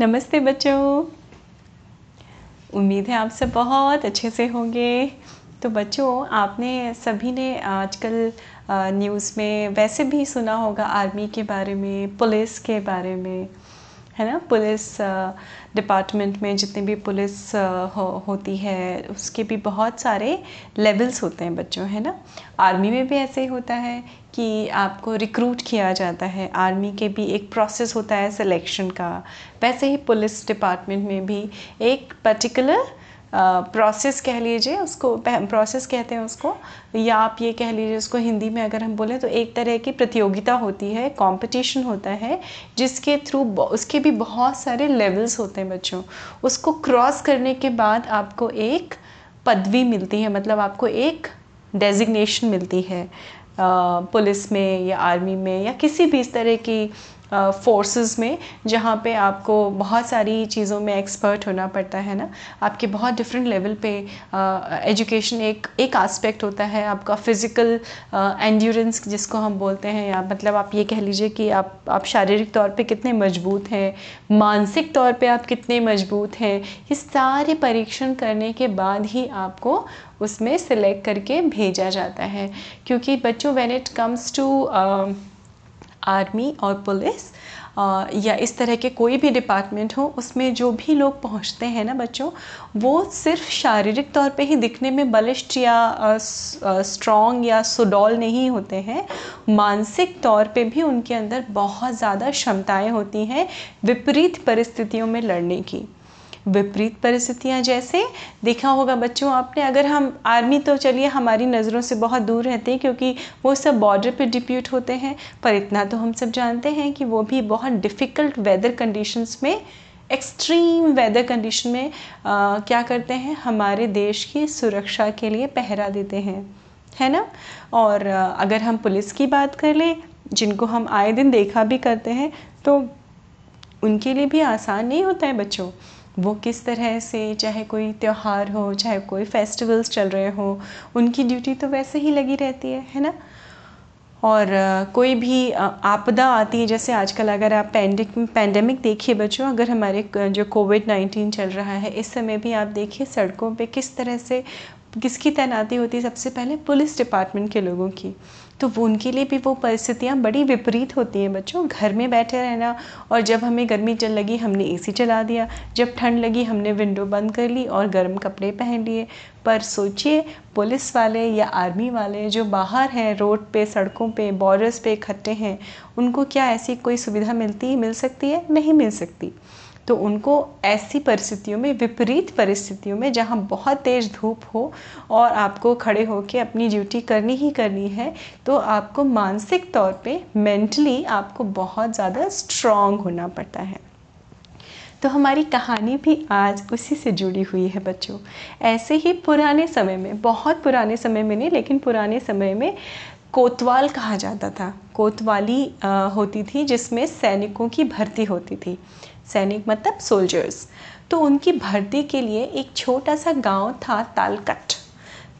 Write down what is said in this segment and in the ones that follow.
नमस्ते बच्चों। उम्मीद है आप सब बहुत अच्छे से होंगे। तो बच्चों, आपने सभी ने आजकल न्यूज़ में वैसे भी सुना होगा आर्मी के बारे में, पुलिस के बारे में। है ना? पुलिस डिपार्टमेंट में जितनी भी पुलिस हो, होती है उसके भी बहुत सारे लेवल्स होते हैं बच्चों है ना? आर्मी में भी ऐसे ही होता है कि आपको रिक्रूट किया जाता है। आर्मी के भी एक प्रोसेस होता है सिलेक्शन का। वैसे ही पुलिस डिपार्टमेंट में भी एक पर्टिकुलर प्रोसेस कह लीजिए उसको प्रोसेस कहते हैं उसको। या आप ये कह लीजिए उसको हिंदी में अगर हम बोलें तो एक तरह की प्रतियोगिता होती है कंपटीशन होता है, जिसके थ्रू उसके भी बहुत सारे लेवल्स होते हैं बच्चों। उसको क्रॉस करने के बाद आपको एक पदवी मिलती है मतलब आपको एक डेजिग्नेशन मिलती है पुलिस में या आर्मी में या किसी भी इस तरह की फोर्सेस में, जहाँ पे आपको बहुत सारी चीज़ों में एक्सपर्ट होना पड़ता है ना? आपके बहुत डिफरेंट लेवल पे एजुकेशन एक एक आस्पेक्ट होता है आपका फ़िज़िकल एंड्योरेंस जिसको हम बोलते हैं या मतलब आप ये कह लीजिए कि आप आप शारीरिक तौर पे कितने मज़बूत हैं, मानसिक तौर पे आप कितने मज़बूत हैं, ये सारे परीक्षण करने के बाद ही आपको उसमें सिलेक्ट करके भेजा जाता है। क्योंकि बच्चों when it comes to army और पुलिस या इस तरह के कोई भी डिपार्टमेंट हो, उसमें जो भी लोग पहुँचते हैं ना बच्चों, वो सिर्फ़ शारीरिक तौर पे ही दिखने में बलिष्ठ या स्ट्रॉन्ग या सुडौल नहीं होते हैं। मानसिक तौर पे भी उनके अंदर बहुत ज़्यादा क्षमताएँ होती हैं विपरीत परिस्थितियों में लड़ने की। विपरीत परिस्थितियाँ जैसे देखा होगा बच्चों आपने अगर हम आर्मी तो चलिए हमारी नज़रों से बहुत दूर रहते हैं क्योंकि वो सब बॉर्डर पे डिप्यूट होते हैं पर इतना तो हम सब जानते हैं कि वो भी बहुत डिफ़िकल्ट वेदर कंडीशंस में एक्सट्रीम वेदर कंडीशन में आ, क्या करते हैं हमारे देश की सुरक्षा के लिए पहरा देते हैं है ना? और अगर हम पुलिस की बात कर लें जिनको हम आए दिन देखा भी करते हैं तो उनके लिए भी आसान नहीं होता है बच्चों। वो किस तरह से, चाहे कोई त्यौहार हो, चाहे कोई फेस्टिवल्स चल रहे हो, उनकी ड्यूटी तो वैसे ही लगी रहती है है ना? और कोई भी आपदा आती है, जैसे आजकल अगर आप पैंडिक पैंडमिक देखिए बच्चों, अगर हमारे जो कोविड नाइन्टीन चल रहा है, इस समय भी आप देखिए सड़कों पे किस तरह से, किसकी तैनाती होती है सबसे पहले? पुलिस डिपार्टमेंट के लोगों की। तो वो उनके लिए भी वो परिस्थितियाँ बड़ी विपरीत होती हैं बच्चों। घर में बैठे रहना और जब हमें गर्मी चल लगी, हमने एसी चला दिया। जब ठंड लगी, हमने विंडो बंद कर ली और गर्म कपड़े पहन लिए। पर सोचिए, पुलिस वाले या आर्मी वाले जो बाहर हैं, रोड पे, सड़कों पे बॉर्डर्स पे इकट्ठे हैं, उनको क्या ऐसी कोई सुविधा मिलती, मिल सकती है? नहीं मिल सकती। तो उनको ऐसी परिस्थितियों में, विपरीत परिस्थितियों में, जहाँ बहुत तेज़ धूप हो और आपको खड़े होकर अपनी ड्यूटी करनी ही करनी है तो आपको मानसिक तौर पे मेंटली आपको बहुत ज़्यादा स्ट्रॉन्ग होना पड़ता है। तो हमारी कहानी भी आज उसी से जुड़ी हुई है बच्चों। ऐसे ही पुराने समय में, बहुत पुराने समय में नहीं, लेकिन पुराने समय में कोतवाल कहा जाता था। कोतवाली होती थी जिसमें सैनिकों की भर्ती होती थी। सैनिक मतलब सोल्जर्स तो उनकी भर्ती के लिए एक छोटा सा गाँव था तालकट।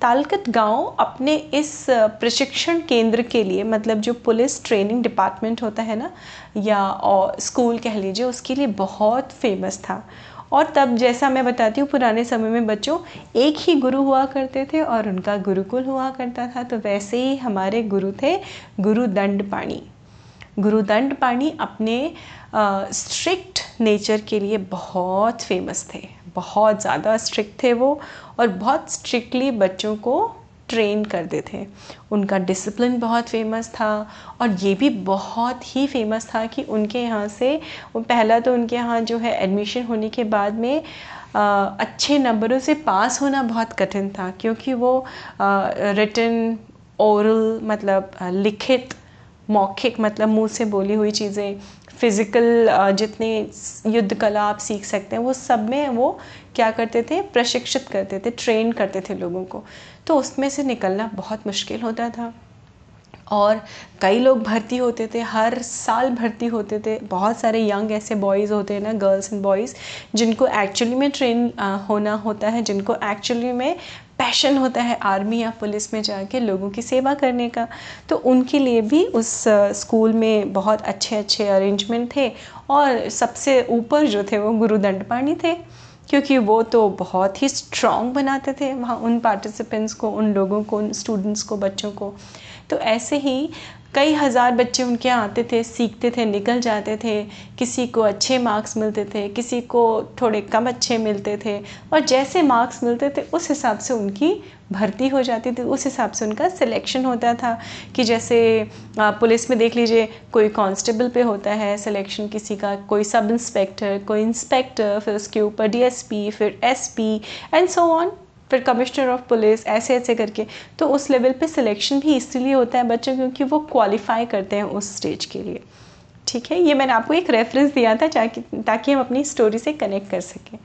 तालकट गाँव अपने इस प्रशिक्षण केंद्र के लिए मतलब जो पुलिस ट्रेनिंग डिपार्टमेंट होता है ना, या और स्कूल कह लीजिए, उसके लिए बहुत फ़ेमस था। और तब जैसा मैं बताती हूँ, पुराने समय में बच्चों एक ही गुरु हुआ करते थे और उनका गुरुकुल हुआ करता था तो वैसे ही हमारे गुरु थे गुरु दंड पाणी गुरुदंड पाणी अपने स्ट्रिक्ट नेचर के लिए बहुत फ़ेमस थे। बहुत ज़्यादा स्ट्रिक्ट थे वो और बहुत स्ट्रिक्टली बच्चों को ट्रेन करते थे। उनका डिसिप्लिन बहुत फ़ेमस था और ये भी बहुत ही फ़ेमस था कि उनके यहाँ से वो पहला तो उनके यहाँ जो है एडमिशन होने के बाद में आ, अच्छे नंबरों से पास होना बहुत कठिन था। क्योंकि वो रिटर्न ओरल मतलब लिखित मौखिक मतलब मुँह से बोली हुई चीज़ें फ़िज़िकल जितने युद्ध कला आप सीख सकते हैं, वो सब में वो क्या करते थे? प्रशिक्षित करते थे ट्रेन करते थे लोगों को। तो उसमें से निकलना बहुत मुश्किल होता था। और कई लोग भर्ती होते थे, हर साल भर्ती होते थे। बहुत सारे यंग ऐसे बॉयज़ होते हैं ना गर्ल्स एंड बॉयज़ जिनको एक्चुअली में ट्रेन होना होता है, जिनको एक्चुअली में पैशन होता है आर्मी या पुलिस में जाके लोगों की सेवा करने का तो उनके लिए भी उस स्कूल में बहुत अच्छे अच्छे अरेंजमेंट थे और सबसे ऊपर जो थे वो गुरु दंडपाणी थे, क्योंकि वो तो बहुत ही स्ट्रॉन्ग बनाते थे वहाँ उन पार्टिसिपेंट्स को, उन लोगों को, उन स्टूडेंट्स को, बच्चों को। तो ऐसे ही कई हज़ार बच्चे उनके यहाँ आते थे, सीखते थे, निकल जाते थे, किसी को अच्छे मार्क्स मिलते थे, किसी को थोड़े कम अच्छे मिलते थे और जैसे मार्क्स मिलते थे, उस हिसाब से उनकी भर्ती हो जाती थी, उस हिसाब से उनका सिलेक्शन होता था कि जैसे पुलिस में देख लीजिए, कोई कांस्टेबल पे होता है सिलेक्शन किसी का, कोई सब इंस्पेक्टर कोई इंस्पेक्टर फिर उसके ऊपर डीएसपी फिर एसपी एंड सो ऑन फिर कमिश्नर ऑफ़ पुलिस ऐसे ऐसे करके। तो उस लेवल पे सिलेक्शन भी इसलिए होता है बच्चों क्योंकि वो क्वालिफाई करते हैं उस स्टेज के लिए। ठीक है? ये मैंने आपको एक रेफरेंस दिया था ताकि हम अपनी स्टोरी से कनेक्ट कर सकें।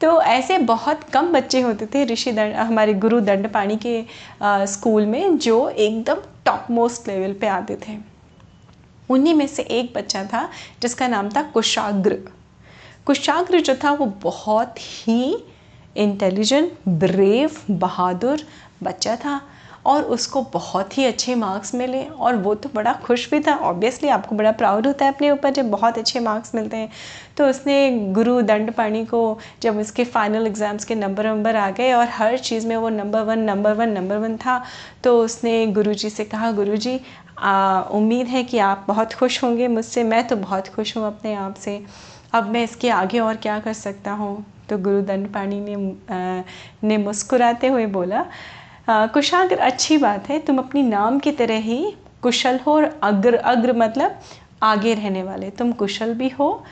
तो ऐसे बहुत कम बच्चे होते थे ऋषि दंड हमारे गुरु दंडपाणी के आ, स्कूल में जो एकदम टॉप मोस्ट लेवल पे आते थे। उन्हीं में से एक बच्चा था जिसका नाम था कुशाग्र। कुशाग्र जो था वो बहुत ही इंटेलिजेंट ब्रेव बहादुर बच्चा था और उसको बहुत ही अच्छे मार्क्स मिले और वो तो बड़ा खुश भी था। ऑब्वियसली आपको बड़ा प्राउड होता है अपने ऊपर जब बहुत अच्छे मार्क्स मिलते हैं। तो उसने गुरु दंड पाणी को जब उसके फाइनल एग्ज़ाम्स के नंबर वंबर आ गए और हर चीज़ में वो number one number one number one था तो उसने गुरु जी से कहा गुरु जी उम्मीद है कि आप बहुत खुश होंगे मुझसे। मैं तो बहुत खुश हूँ अपने आप से। अब मैं इसके आगे और क्या कर सकता हूँ? तो गुरु दंडपाणी ने ने मुस्कुराते हुए बोला कुशाग्र अच्छी बात है, तुम अपनी नाम की तरह ही कुशल हो और अग्र अग्र मतलब आगे रहने वाले। तुम कुशल भी हो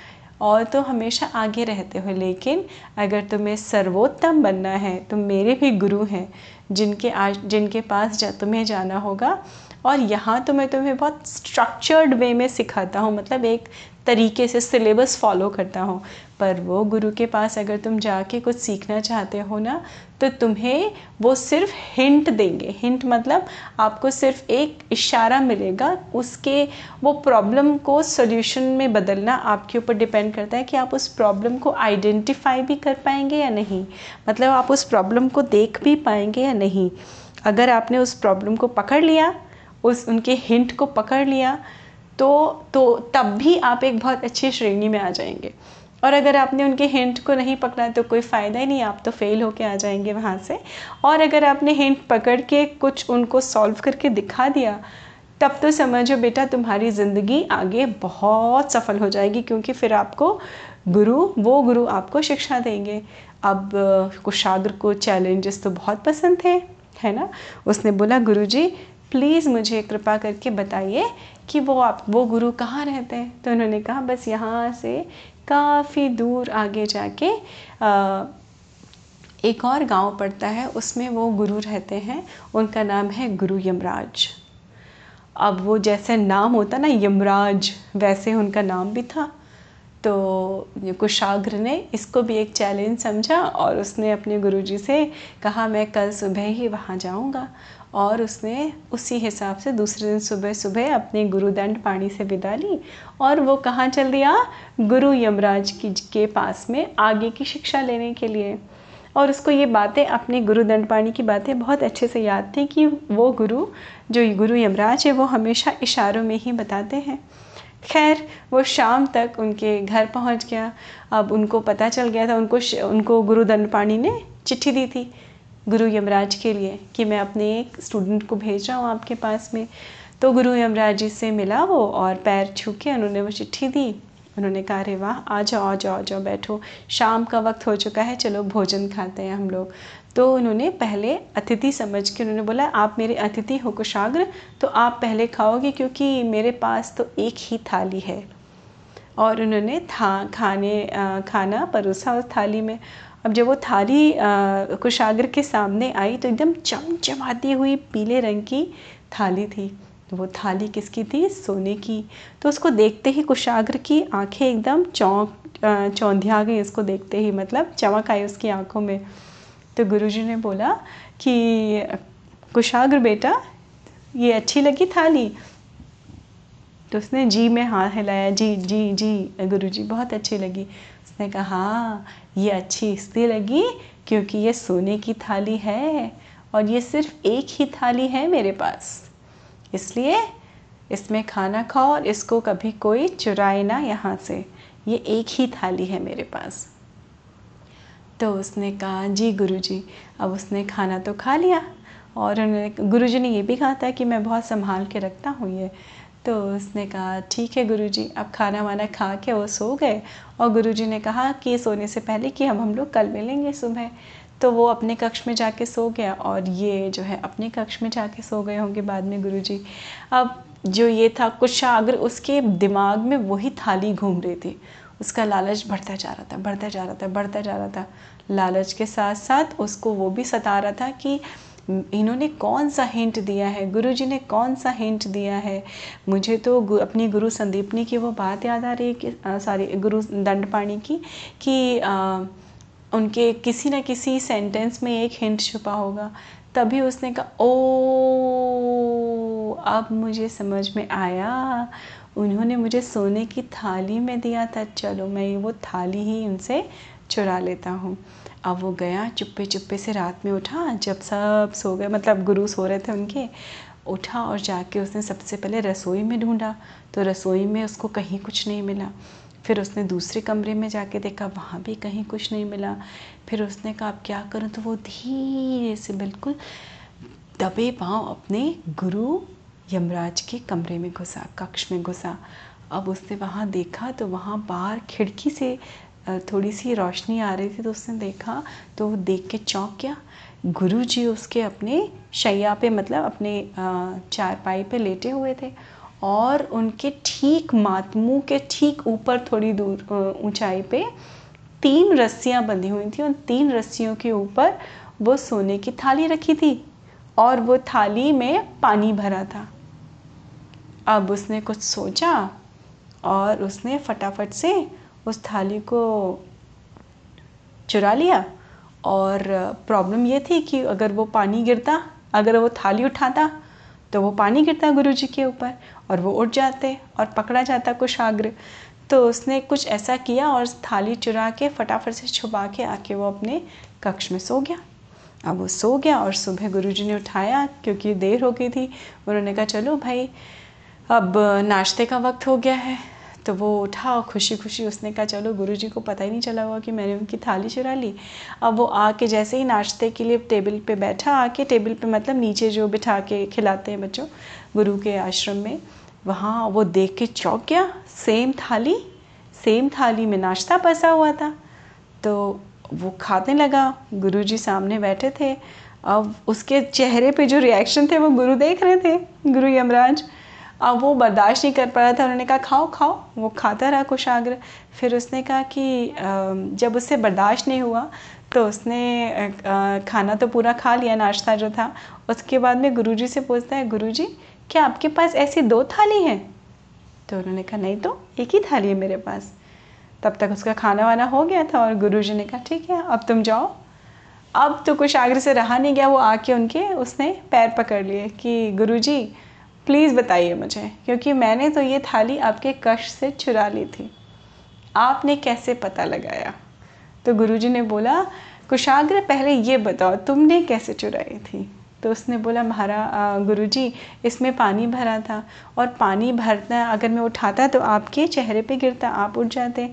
और तो हमेशा आगे रहते हो, लेकिन अगर तुम्हें सर्वोत्तम बनना है, तुम मेरे भी गुरु हैं, जिनके आज, जिनके पास जा, तुम्हें जाना होगा और यहाँ तो मैं तुम्हें बहुत स्ट्रक्चर्ड वे में सिखाता हूँ मतलब एक तरीके से सिलेबस फॉलो करता हूँ। पर वो गुरु के पास अगर तुम जाके कुछ सीखना चाहते हो ना तो तुम्हें वो सिर्फ़ हिंट देंगे। हिंट मतलब आपको सिर्फ़ एक इशारा मिलेगा, उसके वो प्रॉब्लम को सोल्यूशन में बदलना आपके ऊपर डिपेंड करता है कि आप उस प्रॉब्लम को आइडेंटिफाई भी कर पाएँगे या नहीं। मतलब आप उस प्रॉब्लम को देख भी पाएँगे या नहीं। अगर आपने उस प्रॉब्लम को पकड़ लिया, उस उनके हिंट को पकड़ लिया तो तो तब भी आप एक बहुत अच्छी श्रेणी में आ जाएँगे। और अगर आपने उनके हिंट को नहीं पकड़ा तो कोई फ़ायदा ही नहीं, आप तो फेल होके आ जाएँगे वहाँ से। और अगर आपने हिंट पकड़ के कुछ उनको सॉल्व करके दिखा दिया, तब तो समझो बेटा तुम्हारी ज़िंदगी आगे बहुत सफल हो जाएगी, क्योंकि फिर आपको गुरु, वो गुरु आपको शिक्षा देंगे। अब, कुशाग्र को चैलेंजेस तो बहुत पसंद थे, है ना? उसने बोला गुरु जी प्लीज़ मुझे कृपा करके बताइए कि वो आप वो गुरु कहाँ रहते हैं? तो उन्होंने कहा बस यहाँ से काफ़ी दूर आगे जाके आ, एक और गाँव पड़ता है उसमें वो गुरु रहते हैं। उनका नाम है गुरु यमराज। अब वो जैसे नाम होता ना यमराज वैसे उनका नाम भी था। तो कुशाग्र ने इसको भी एक चैलेंज समझा और उसने अपने गुरुजी से कहा मैं कल सुबह ही वहाँ जाऊँगा। और उसने उसी हिसाब से दूसरे दिन सुबह सुबह अपने गुरुदंड पाणी से विदा ली और वो कहाँ चल दिया? गुरु यमराज की के पास में आगे की शिक्षा लेने के लिए। और उसको ये बातें, अपने गुरु दंडपाणी की बातें बहुत अच्छे से याद थी कि वो गुरु, जो गुरु यमराज है, वो हमेशा इशारों में ही बताते हैं। खैर, वो शाम तक उनके घर पहुँच गया। अब उनको पता चल गया था, उनको उनको गुरु दंडपाणी ने चिट्ठी दी थी। गुरु यमराज के लिए कि मैं अपने एक स्टूडेंट को भेज रहा हूँ आपके पास में। तो गुरु यमराज जी से मिला वो और पैर छू के उन्होंने वो चिट्ठी दी। उन्होंने कहा अरे वाह आ जाओ आ जाओ आ जाओ बैठो। शाम का वक्त हो चुका है चलो भोजन खाते हैं हम लोग। तो उन्होंने पहले अतिथि समझ के उन्होंने बोला आप मेरे अतिथि हो कुशाग्र तो आप पहले खाओगे क्योंकि मेरे पास तो एक ही थाली है। और उन्होंने था खाने आ, खाना परोसा उस थाली में अब जब वो थाली कुशाग्र के सामने आई तो एकदम चमचमाती हुई पीले रंग की थाली थी। तो वो थाली किसकी थी? सोने की। तो उसको देखते ही कुशाग्र की आँखें एकदम चौंक चौंधिया गई उसको देखते ही मतलब चमक आई उसकी आँखों में। तो गुरुजी ने बोला कि, कुशाग्र बेटा, ये अच्छी लगी थाली? तो उसने, जी, में हाथ हिलाया। जी जी जी, गुरुजी, बहुत अच्छी लगी। उसने कहा हाँ ये अच्छी इसलिए लगी क्योंकि ये सोने की थाली है और ये सिर्फ़ एक ही थाली है मेरे पास। इसलिए इसमें खाना खाओ और इसको कभी कोई चुराए ना यहाँ से। ये एक ही थाली है मेरे पास। तो उसने कहा, जी गुरुजी, अब उसने खाना तो खा लिया। और उन्होंने, गुरुजी ने ये भी कहा था कि मैं बहुत संभाल के रखता हूँ ये। तो उसने कहा, ठीक है गुरुजी अब खाना वाना खा के वो सो गए। और गुरुजी ने कहा, कि सोने से पहले कि हम हम लोग कल मिलेंगे सुबह। तो वो अपने कक्ष में जाके सो गया और ये जो है, अपने कक्ष में जाके सो गए होंगे बाद में गुरुजी। अब जो ये था कुशाग्र उसके दिमाग में वही थाली घूम रही थी। उसका लालच बढ़ता जा रहा था, बढ़ता जा रहा था, बढ़ता जा रहा था। लालच के साथ साथ उसको वो भी सता रहा था कि इन्होंने कौन सा हिंट दिया है? गुरु जी ने कौन सा हिंट दिया है? मुझे तो गु, अपनी गुरु संदीपनी की वो बात याद आ रही है कि सॉरी गुरु दंडपाणी की कि आ, उनके किसी न किसी सेंटेंस में एक हिंट छुपा होगा। तभी उसने कहा ओ अब मुझे समझ में आया। उन्होंने मुझे सोने की थाली में दिया था। चलो मैं वो थाली ही उनसे चुरा लेता हूँ। अब वो गया चुप्पे चुप्पे से रात में उठा, जब सब सो गए मतलब गुरु सो रहे थे उनके, उठा और जाके उसने सबसे पहले रसोई में ढूंढा। तो रसोई में उसको कहीं कुछ नहीं मिला। फिर उसने दूसरे कमरे में जाके देखा, वहाँ भी कहीं कुछ नहीं मिला। फिर उसने कहा, अब क्या करूँ? तो वो धीरे से बिल्कुल दबे पाँव अपने गुरु यमराज के कमरे में घुसा, कक्ष में घुसा। अब उसने वहाँ देखा तो वहाँ बाहर खिड़की से थोड़ी सी रोशनी आ रही थी तो उसने देखा तो वो देख के चौंक गया। गुरु जी उसके अपने शैया पे मतलब अपने चारपाई पे लेटे हुए थे और उनके ठीक मातमू के ठीक ऊपर थोड़ी दूर ऊंचाई पे तीन रस्सियाँ बंधी हुई थी। उन तीन रस्सियों के ऊपर वो सोने की थाली रखी थी और वो थाली में पानी भरा था। अब उसने कुछ सोचा और उसने फटाफट से उस थाली को चुरा लिया और प्रॉब्लम ये थी कि अगर वो पानी गिरता, अगर वो थाली उठाता तो वो पानी गिरता गुरु जी के ऊपर और वो उठ जाते और पकड़ा जाता कुशाग्र तो उसने कुछ ऐसा किया और थाली चुरा के फटाफट से छुपा के आके वो अपने कक्ष में सो गया। अब वो सो गया और सुबह गुरु जी ने उठाया, क्योंकि देर हो गई थी। उन्होंने कहा, चलो भाई, अब नाश्ते का वक्त हो गया है। तो वो उठा खुशी खुशी उसने कहा, चलो गुरुजी को पता ही नहीं चला हुआ कि मैंने उनकी थाली चुरा ली। अब वो आके जैसे ही नाश्ते के लिए टेबल पे बैठा, आके टेबल पे मतलब नीचे जो बिठा के खिलाते हैं बच्चों, गुरु के आश्रम में, वहाँ वो देख के चौंक गया सेम थाली सेम थाली में नाश्ता पसा हुआ था। तो वो खाने लगा, गुरुजी सामने बैठे थे। अब उसके चेहरे पे जो रिएक्शन थे, वो गुरु देख रहे थे, गुरु यमराज। अब वो बर्दाश्त नहीं कर पा रहा था। उन्होंने कहा, खाओ खाओ। वो खाता रहा कुशाग्र। फिर उसने कहा कि जब उससे बर्दाश्त नहीं हुआ तो उसने खाना तो पूरा खा लिया, नाश्ता जो था। उसके बाद में गुरुजी से पूछता है, गुरुजी, क्या आपके पास ऐसी दो थाली हैं? तो उन्होंने कहा, नहीं तो एक ही थाली है मेरे पास। तब तक उसका खाना वाना हो गया था और गुरुजी ने कहा, ठीक है, अब तुम जाओ। अब तो कुछ आगरे से रहा नहीं गया, वो आके उनके, उसने पैर पकड़ लिए कि, गुरुजी प्लीज़ बताइए मुझे, क्योंकि मैंने तो ये थाली आपके कष्ट से चुरा ली थी। आपने कैसे पता लगाया? तो गुरुजी ने बोला, कुशाग्र, पहले ये बताओ, तुमने कैसे चुराई थी? तो उसने बोला, महारा गुरुजी, इसमें पानी भरा था, और पानी भरता, अगर मैं उठाता तो आपके चेहरे पे गिरता, आप उठ जाते।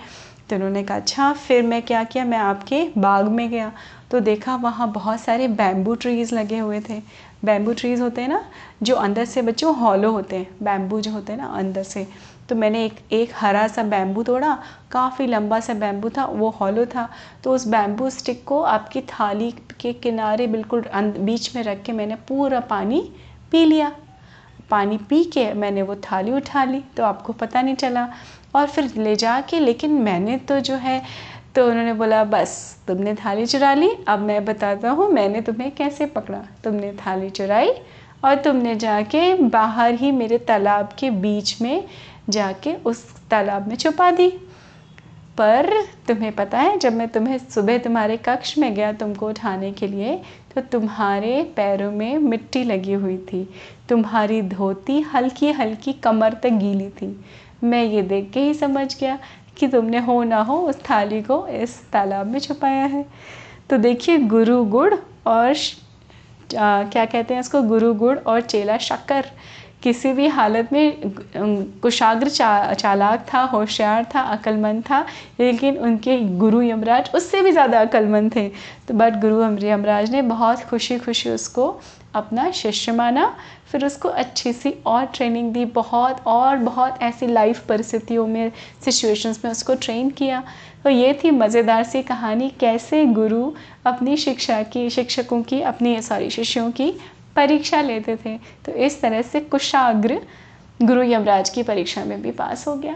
तो उन्होंने कहा अच्छा फिर मैं क्या किया? मैं आपके बाग में गया तो देखा वहाँ बहुत सारे बैम्बू ट्रीज़ लगे हुए थे। बैम्बू ट्रीज़ होते हैं ना, जो अंदर से बच्चों हॉलो होते हैं। बैम्बू जो होते हैं ना, अंदर से। तो मैंने एक एक हरा सा बैम्बू तोड़ा, काफ़ी लंबा सा बैम्बू था, वो हॉलो था। तो उस बैम्बू स्टिक को आपकी थाली के किनारे बिल्कुल बीच में रख के मैंने पूरा पानी पी लिया। पानी पी के मैंने वो थाली उठा ली तो आपको पता नहीं चला। और फिर ले जा के लेकिन मैंने तो जो है तो उन्होंने बोला, बस, तुमने थाली चुरा ली, अब मैं बताता हूँ मैंने तुम्हें कैसे पकड़ा। तुमने थाली चुराई और तुमने जाके बाहर ही मेरे तालाब के बीच में जाके उस तालाब में छुपा दी। पर तुम्हें पता है, जब मैं तुम्हें सुबह तुम्हारे कक्ष में गया तुमको उठाने के लिए तो तुम्हारे पैरों में मिट्टी लगी हुई थी। तुम्हारी धोती हल्की हल्की कमर तक गीली थी। मैं ये देख के ही समझ गया कि तुमने हो ना हो उस थाली को इस तालाब में छुपाया है। तो देखिए गुरु गुड़ और आ, क्या कहते हैं उसको गुरु गुड़ और चेला शक्कर। किसी भी हालत में कुशाग्र चा, चालाक था होशियार था अक्लमंद था लेकिन उनके गुरु यमराज उससे भी ज़्यादा अक्लमंद थे। तो बट गुरु यमराज ने बहुत खुशी खुशी उसको अपना शिष्य माना। फिर उसको अच्छी सी और ट्रेनिंग दी, बहुत और बहुत ऐसी लाइफ परिस्थितियों में सिचुएशंस में उसको ट्रेन किया। तो ये थी मज़ेदार सी कहानी, कैसे गुरु अपनी शिक्षा की, शिक्षकों की, अपनी सॉरी शिष्यों की परीक्षा लेते थे। तो इस तरह से कुशाग्र गुरु यमराज की परीक्षा में भी पास हो गया।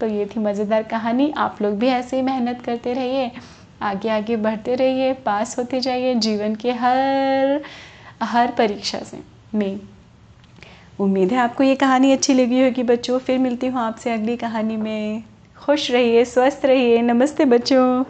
तो ये थी मज़ेदार कहानी। आप लोग भी ऐसे ही मेहनत करते रहिए, आगे आगे बढ़ते रहिए, पास होते जाइए जीवन के हर हर परीक्षा से। में उम्मीद है आपको ये कहानी अच्छी लगी होगी बच्चों। फिर मिलती हूँ आपसे अगली कहानी में। खुश रहिए, स्वस्थ रहिए। नमस्ते बच्चों।